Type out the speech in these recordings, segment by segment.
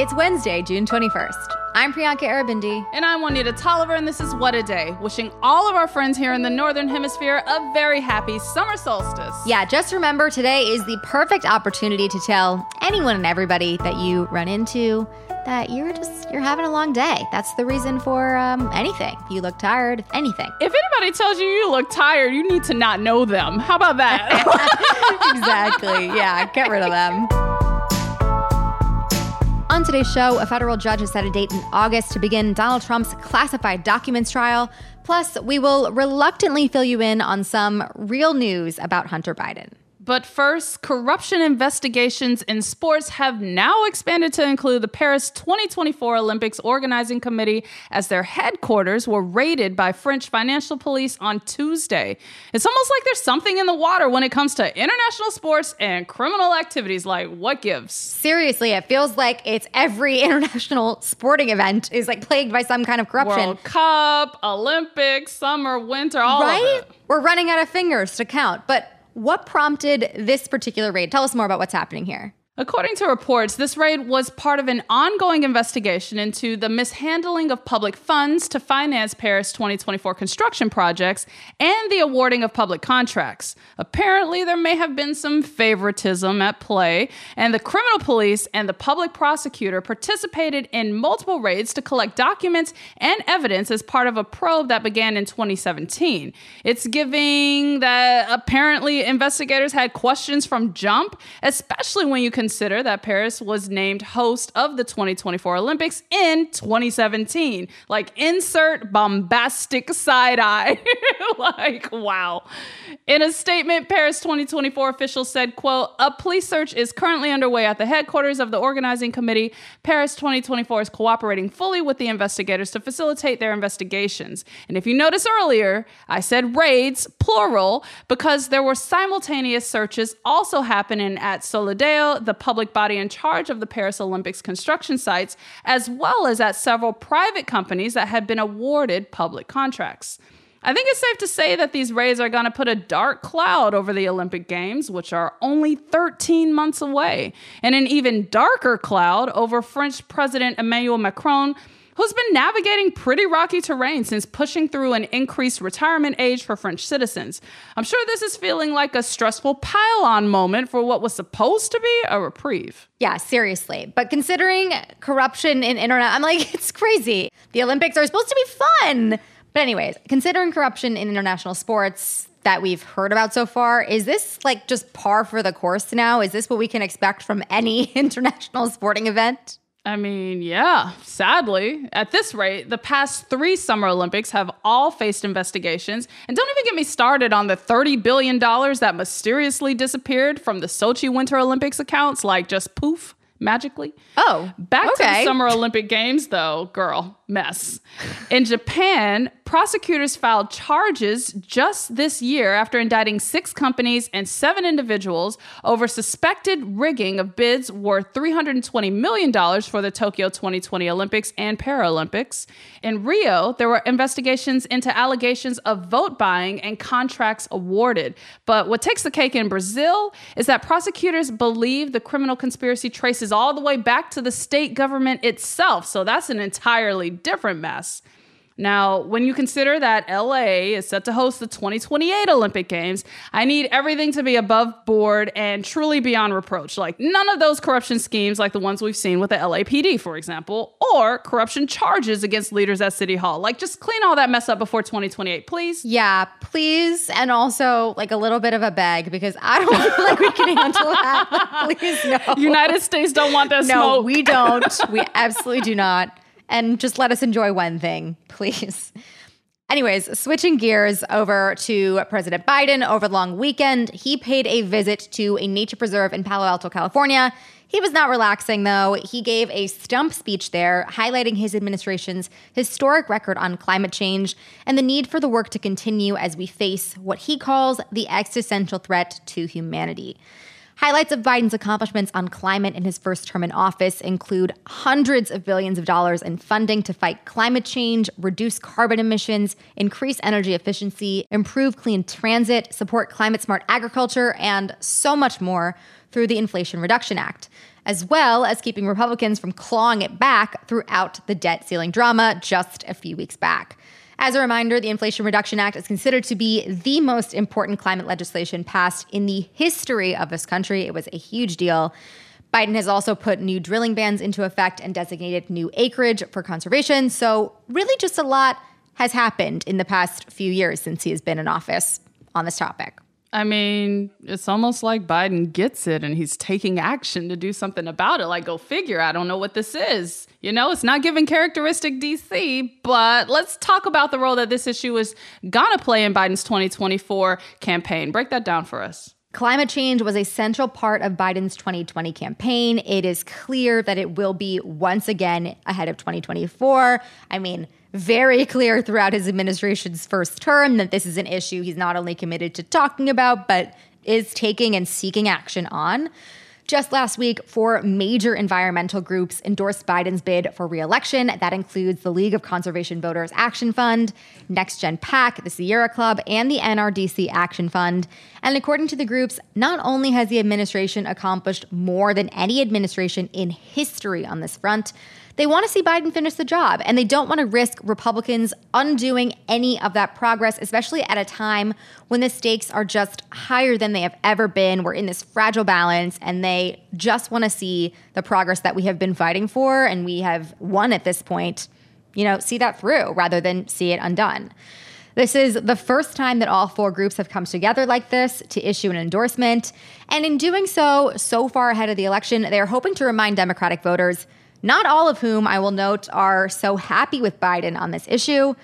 It's Wednesday, June 21st. I'm Priyanka Aribindi. And I'm Juanita Tolliver, and this is What a Day, wishing all of our friends here in the Northern Hemisphere a very happy summer solstice. Yeah, just remember today is the perfect opportunity to tell anyone and everybody that you run into that you're just you're having a long day. That's the reason for um, anything. You look tired, anything. If anybody tells you you look tired, you need to not know them. How about that? exactly. Yeah, get rid of them. On today's show, a federal judge has set a date in August to begin Donald Trump's classified documents trial. Plus, we will reluctantly fill you in on some real news about Hunter Biden. But first, corruption investigations in sports have now expanded to include the Paris 2024 Olympics Organizing Committee as their headquarters were raided by French financial police on Tuesday. It's almost like there's something in the water when it comes to international sports and criminal activities like what gives. Seriously, it feels like it's every international sporting event is like plagued by some kind of corruption. World Cup, Olympics, summer, winter, all right? of it. We're running out of fingers to count, but what prompted this particular raid? Tell us more about what's happening here. According to reports, this raid was part of an ongoing investigation into the mishandling of public funds to finance Paris 2024 construction projects and the awarding of public contracts. Apparently, there may have been some favoritism at play, and the criminal police and the public prosecutor participated in multiple raids to collect documents and evidence as part of a probe that began in 2017. It's giving that apparently investigators had questions from jump, especially when you consider that Paris was named host of the 2024 Olympics in 2017. Like, insert bombastic side eye. like, wow. In a statement, Paris 2024 officials said, quote, a police search is currently underway at the headquarters of the organizing committee. Paris 2024 is cooperating fully with the investigators to facilitate their investigations. And if you notice earlier, I said raids, plural, because there were simultaneous searches also happening at Solideo, the public body in charge of the Paris Olympics construction sites, as well as at several private companies that had been awarded public contracts. I think it's safe to say that these raids are going to put a dark cloud over the Olympic Games, which are only 13 months away, and an even darker cloud over French President Emmanuel Macron who's been navigating pretty rocky terrain since pushing through an increased retirement age for French citizens. I'm sure this is feeling like a stressful pile on moment for what was supposed to be a reprieve. Yeah, seriously. But considering corruption in internet, I'm like, it's crazy. The Olympics are supposed to be fun. But, anyways, considering corruption in international sports, that we've heard about so far. Is this like just par for the course now? Is this what we can expect from any international sporting event? I mean, yeah, sadly, at this rate, the past three Summer Olympics have all faced investigations. And don't even get me started on the $30 billion that mysteriously disappeared from the Sochi Winter Olympics accounts, like just poof, magically. Oh, back okay. to the Summer Olympic Games, though, girl, mess. In Japan, prosecutors filed charges just this year after indicting six companies and seven individuals over suspected rigging of bids worth $320 million for the Tokyo 2020 Olympics and Paralympics. In Rio, there were investigations into allegations of vote buying and contracts awarded. But what takes the cake in Brazil is that prosecutors believe the criminal conspiracy traces all the way back to the state government itself. So that's an entirely different mess. Now, when you consider that LA is set to host the 2028 Olympic Games, I need everything to be above board and truly beyond reproach. Like none of those corruption schemes, like the ones we've seen with the LAPD, for example, or corruption charges against leaders at City Hall. Like just clean all that mess up before 2028, please. Yeah, please. And also, like a little bit of a bag because I don't feel like we can handle that. please, no. United States don't want that no, smoke. we don't. We absolutely do not and just let us enjoy one thing, please. Anyways, switching gears over to President Biden over the long weekend, he paid a visit to a nature preserve in Palo Alto, California. He was not relaxing, though. He gave a stump speech there, highlighting his administration's historic record on climate change and the need for the work to continue as we face what he calls the existential threat to humanity. Highlights of Biden's accomplishments on climate in his first term in office include hundreds of billions of dollars in funding to fight climate change, reduce carbon emissions, increase energy efficiency, improve clean transit, support climate smart agriculture, and so much more through the Inflation Reduction Act, as well as keeping Republicans from clawing it back throughout the debt ceiling drama just a few weeks back. As a reminder, the Inflation Reduction Act is considered to be the most important climate legislation passed in the history of this country. It was a huge deal. Biden has also put new drilling bans into effect and designated new acreage for conservation. So, really, just a lot has happened in the past few years since he has been in office on this topic. I mean, it's almost like Biden gets it and he's taking action to do something about it. Like, go figure, I don't know what this is. You know, it's not giving characteristic DC, but let's talk about the role that this issue is gonna play in Biden's 2024 campaign. Break that down for us. Climate change was a central part of Biden's 2020 campaign. It is clear that it will be once again ahead of 2024. I mean, very clear throughout his administration's first term that this is an issue he's not only committed to talking about, but is taking and seeking action on. Just last week, four major environmental groups endorsed Biden's bid for reelection. That includes the League of Conservation Voters Action Fund, Next Gen PAC, the Sierra Club, and the NRDC Action Fund. And according to the groups, not only has the administration accomplished more than any administration in history on this front, they want to see Biden finish the job, and they don't want to risk Republicans undoing any of that progress, especially at a time when the stakes are just higher than they have ever been. We're in this fragile balance, and they just want to see the progress that we have been fighting for and we have won at this point, you know, see that through rather than see it undone. This is the first time that all four groups have come together like this to issue an endorsement. And in doing so, so far ahead of the election, they are hoping to remind Democratic voters not all of whom I will note are so happy with Biden on this issue,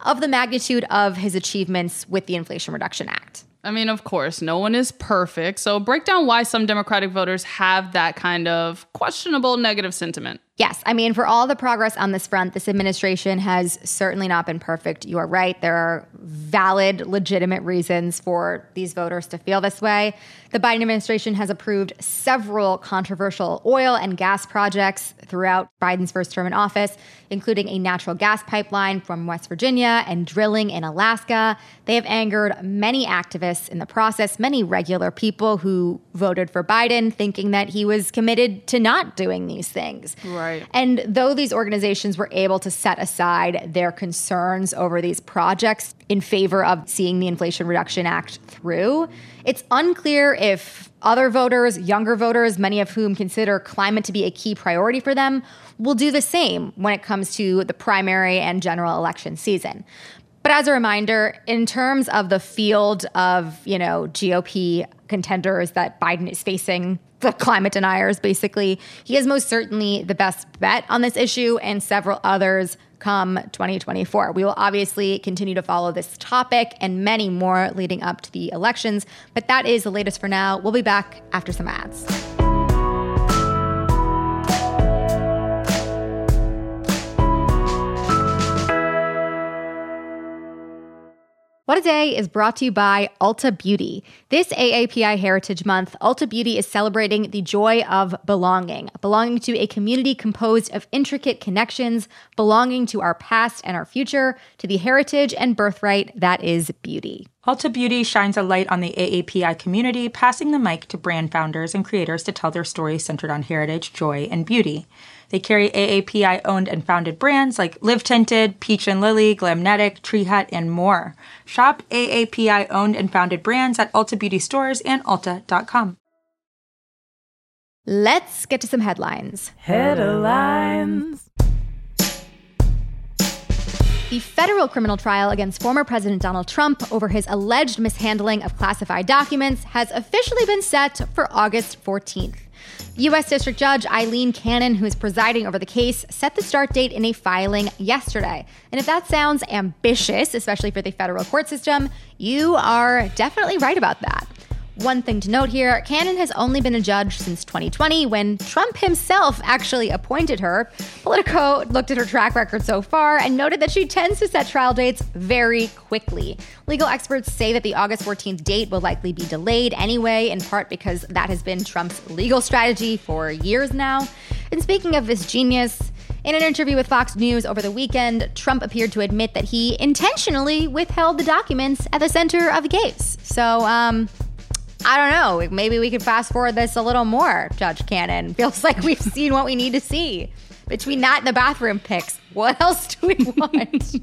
of the magnitude of his achievements with the Inflation Reduction Act. I mean, of course, no one is perfect. So break down why some Democratic voters have that kind of questionable negative sentiment. Yes, I mean, for all the progress on this front, this administration has certainly not been perfect. You are right. There are valid, legitimate reasons for these voters to feel this way. The Biden administration has approved several controversial oil and gas projects throughout Biden's first term in office, including a natural gas pipeline from West Virginia and drilling in Alaska. They have angered many activists in the process, many regular people who voted for Biden, thinking that he was committed to not doing these things. Right. And though these organizations were able to set aside their concerns over these projects in favor of seeing the Inflation Reduction Act through, it's unclear if other voters, younger voters, many of whom consider climate to be a key priority for them, will do the same when it comes to the primary and general election season. But as a reminder, in terms of the field of, you know, GOP contenders that Biden is facing, the climate deniers basically, he is most certainly the best bet on this issue and several others come 2024. We will obviously continue to follow this topic and many more leading up to the elections, but that is the latest for now. We'll be back after some ads. What a Day is brought to you by Ulta Beauty. This AAPI Heritage Month, Ulta Beauty is celebrating the joy of belonging, belonging to a community composed of intricate connections, belonging to our past and our future, to the heritage and birthright that is beauty. Ulta Beauty shines a light on the AAPI community, passing the mic to brand founders and creators to tell their stories centered on heritage, joy, and beauty. They carry AAPI owned and founded brands like Live Tinted, Peach and Lily, Glamnetic, Tree Hut, and more. Shop AAPI owned and founded brands at Ulta Beauty stores and Ulta.com. Let's get to some headlines. Headlines. The federal criminal trial against former President Donald Trump over his alleged mishandling of classified documents has officially been set for August 14th. U.S. District Judge Aileen Cannon, who is presiding over the case, set the start date in a filing yesterday. And if that sounds ambitious, especially for the federal court system, you are definitely right about that. One thing to note here Cannon has only been a judge since 2020 when Trump himself actually appointed her. Politico looked at her track record so far and noted that she tends to set trial dates very quickly. Legal experts say that the August 14th date will likely be delayed anyway, in part because that has been Trump's legal strategy for years now. And speaking of this genius, in an interview with Fox News over the weekend, Trump appeared to admit that he intentionally withheld the documents at the center of the case. So, um, I don't know. Maybe we could fast forward this a little more, Judge Cannon. Feels like we've seen what we need to see. Between that and the bathroom pics, what else do we want?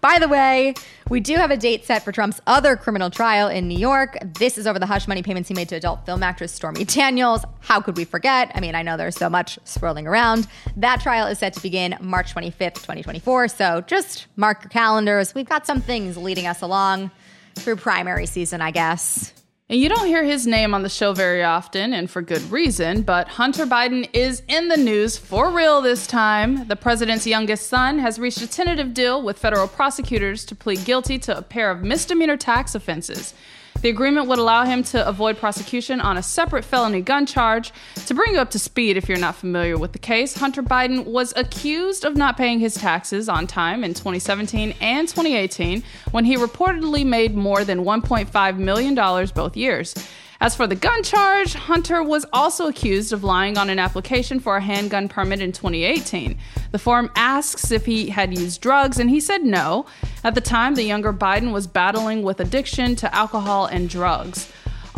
By the way, we do have a date set for Trump's other criminal trial in New York. This is over the hush money payments he made to adult film actress Stormy Daniels. How could we forget? I mean, I know there's so much swirling around. That trial is set to begin March 25th, 2024. So just mark your calendars. We've got some things leading us along through primary season, I guess. And you don't hear his name on the show very often, and for good reason, but Hunter Biden is in the news for real this time. The president's youngest son has reached a tentative deal with federal prosecutors to plead guilty to a pair of misdemeanor tax offenses. The agreement would allow him to avoid prosecution on a separate felony gun charge. To bring you up to speed, if you're not familiar with the case, Hunter Biden was accused of not paying his taxes on time in 2017 and 2018 when he reportedly made more than $1.5 million both years. As for the gun charge, Hunter was also accused of lying on an application for a handgun permit in 2018. The form asks if he had used drugs, and he said no. At the time, the younger Biden was battling with addiction to alcohol and drugs.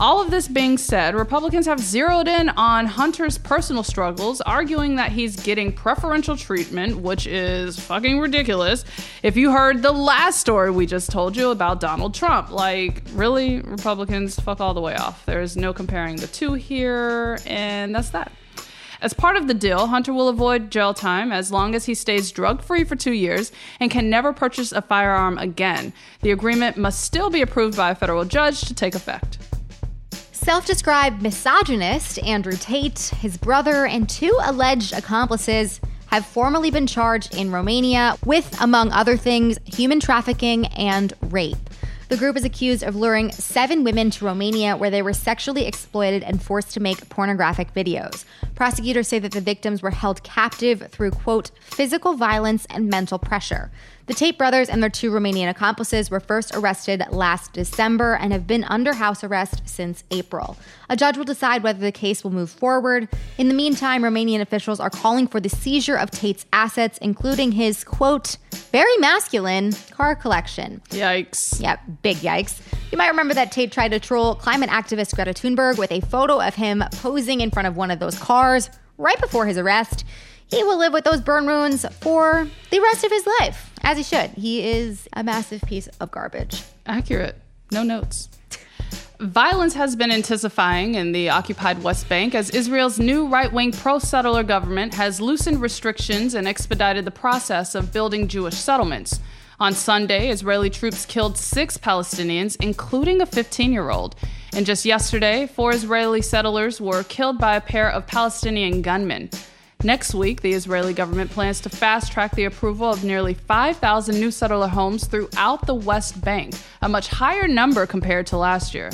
All of this being said, Republicans have zeroed in on Hunter's personal struggles, arguing that he's getting preferential treatment, which is fucking ridiculous. If you heard the last story we just told you about Donald Trump, like, really, Republicans fuck all the way off. There's no comparing the two here, and that's that. As part of the deal, Hunter will avoid jail time as long as he stays drug free for two years and can never purchase a firearm again. The agreement must still be approved by a federal judge to take effect. Self described misogynist Andrew Tate, his brother, and two alleged accomplices have formally been charged in Romania with, among other things, human trafficking and rape. The group is accused of luring seven women to Romania where they were sexually exploited and forced to make pornographic videos. Prosecutors say that the victims were held captive through, quote, physical violence and mental pressure. The Tate brothers and their two Romanian accomplices were first arrested last December and have been under house arrest since April. A judge will decide whether the case will move forward. In the meantime, Romanian officials are calling for the seizure of Tate's assets, including his, quote, very masculine car collection. Yikes. Yep, big yikes. You might remember that Tate tried to troll climate activist Greta Thunberg with a photo of him posing in front of one of those cars right before his arrest. He will live with those burn wounds for the rest of his life, as he should. He is a massive piece of garbage. Accurate. No notes. Violence has been intensifying in the occupied West Bank as Israel's new right wing pro settler government has loosened restrictions and expedited the process of building Jewish settlements. On Sunday, Israeli troops killed six Palestinians, including a 15 year old. And just yesterday, four Israeli settlers were killed by a pair of Palestinian gunmen. Next week, the Israeli government plans to fast track the approval of nearly 5,000 new settler homes throughout the West Bank, a much higher number compared to last year.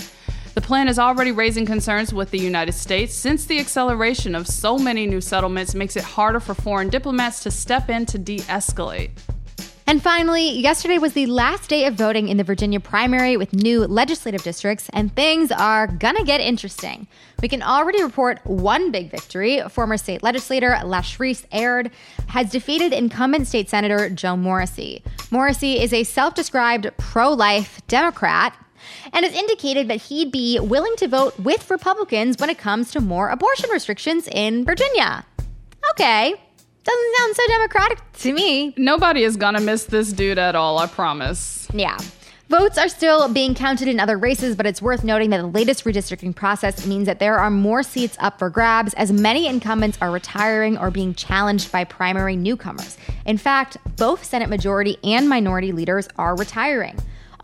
The plan is already raising concerns with the United States since the acceleration of so many new settlements makes it harder for foreign diplomats to step in to de escalate. And finally, yesterday was the last day of voting in the Virginia primary with new legislative districts, and things are gonna get interesting. We can already report one big victory. Former state legislator Lashrecse Aird has defeated incumbent state senator Joe Morrissey. Morrissey is a self described pro life Democrat and has indicated that he'd be willing to vote with Republicans when it comes to more abortion restrictions in Virginia. Okay, doesn't sound so democratic to me. Nobody is gonna miss this dude at all, I promise. Yeah. Votes are still being counted in other races, but it's worth noting that the latest redistricting process means that there are more seats up for grabs as many incumbents are retiring or being challenged by primary newcomers. In fact, both Senate majority and minority leaders are retiring.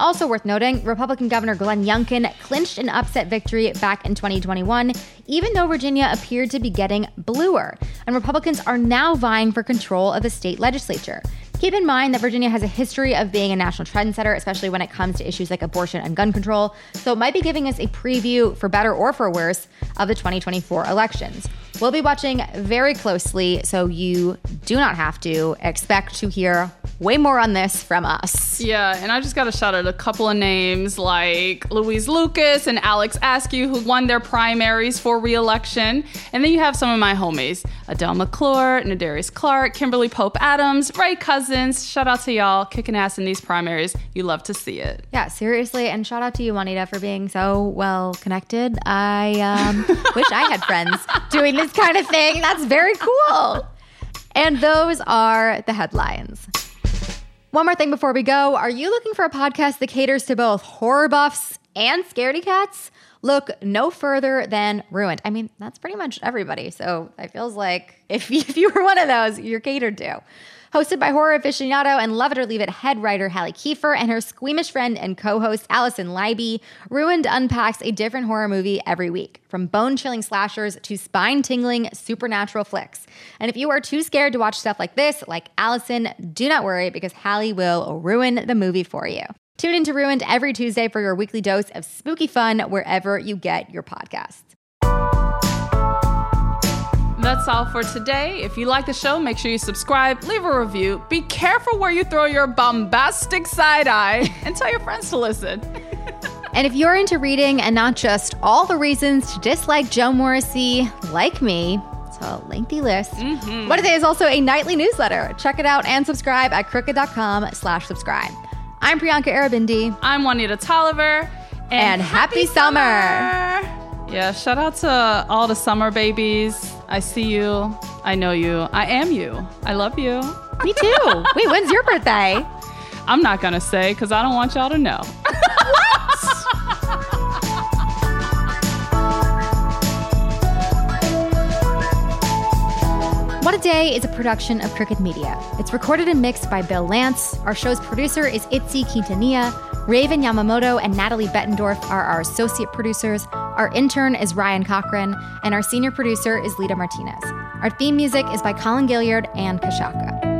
Also worth noting, Republican Governor Glenn Youngkin clinched an upset victory back in 2021, even though Virginia appeared to be getting bluer. And Republicans are now vying for control of the state legislature. Keep in mind that Virginia has a history of being a national trendsetter, especially when it comes to issues like abortion and gun control. So it might be giving us a preview, for better or for worse, of the 2024 elections. We'll be watching very closely, so you do not have to expect to hear way more on this from us. Yeah, and I just got to shout out a couple of names like Louise Lucas and Alex Askew, who won their primaries for re-election. And then you have some of my homies, Adele McClure, Nadarius Clark, Kimberly Pope Adams, Rae Cousins. Shout out to y'all kicking ass in these primaries. You love to see it. Yeah, seriously. And shout out to you, Juanita, for being so well connected. I um, wish I had friends doing this kind of thing. That's very cool. And those are the headlines. One more thing before we go. Are you looking for a podcast that caters to both horror buffs and scaredy cats? Look no further than Ruined. I mean, that's pretty much everybody. So it feels like if if you were one of those, you're catered to. Hosted by horror aficionado and love it or leave it head writer Hallie Kiefer and her squeamish friend and co host Allison Leiby, Ruined unpacks a different horror movie every week, from bone chilling slashers to spine tingling supernatural flicks. And if you are too scared to watch stuff like this, like Allison, do not worry because Hallie will ruin the movie for you. Tune into Ruined every Tuesday for your weekly dose of spooky fun wherever you get your podcasts. That's all for today. If you like the show, make sure you subscribe, leave a review. Be careful where you throw your bombastic side eye, and tell your friends to listen. And if you're into reading and not just all the reasons to dislike Joe Morrissey, like me, it's a lengthy list. Mm-hmm. What It Is is also a nightly newsletter. Check it out and subscribe at crooked.com slash subscribe. I'm Priyanka Aribindi. I'm Juanita Tolliver. And happy summer. Yeah, shout out to all the summer babies. I see you. I know you. I am you. I love you. Me too. Wait, when's your birthday? I'm not going to say because I don't want y'all to know. What a Day is a production of Crooked Media. It's recorded and mixed by Bill Lance. Our show's producer is Itzi Quintanilla. Raven Yamamoto and Natalie Bettendorf are our associate producers. Our intern is Ryan Cochran, and our senior producer is Lita Martinez. Our theme music is by Colin Gilliard and Kashaka.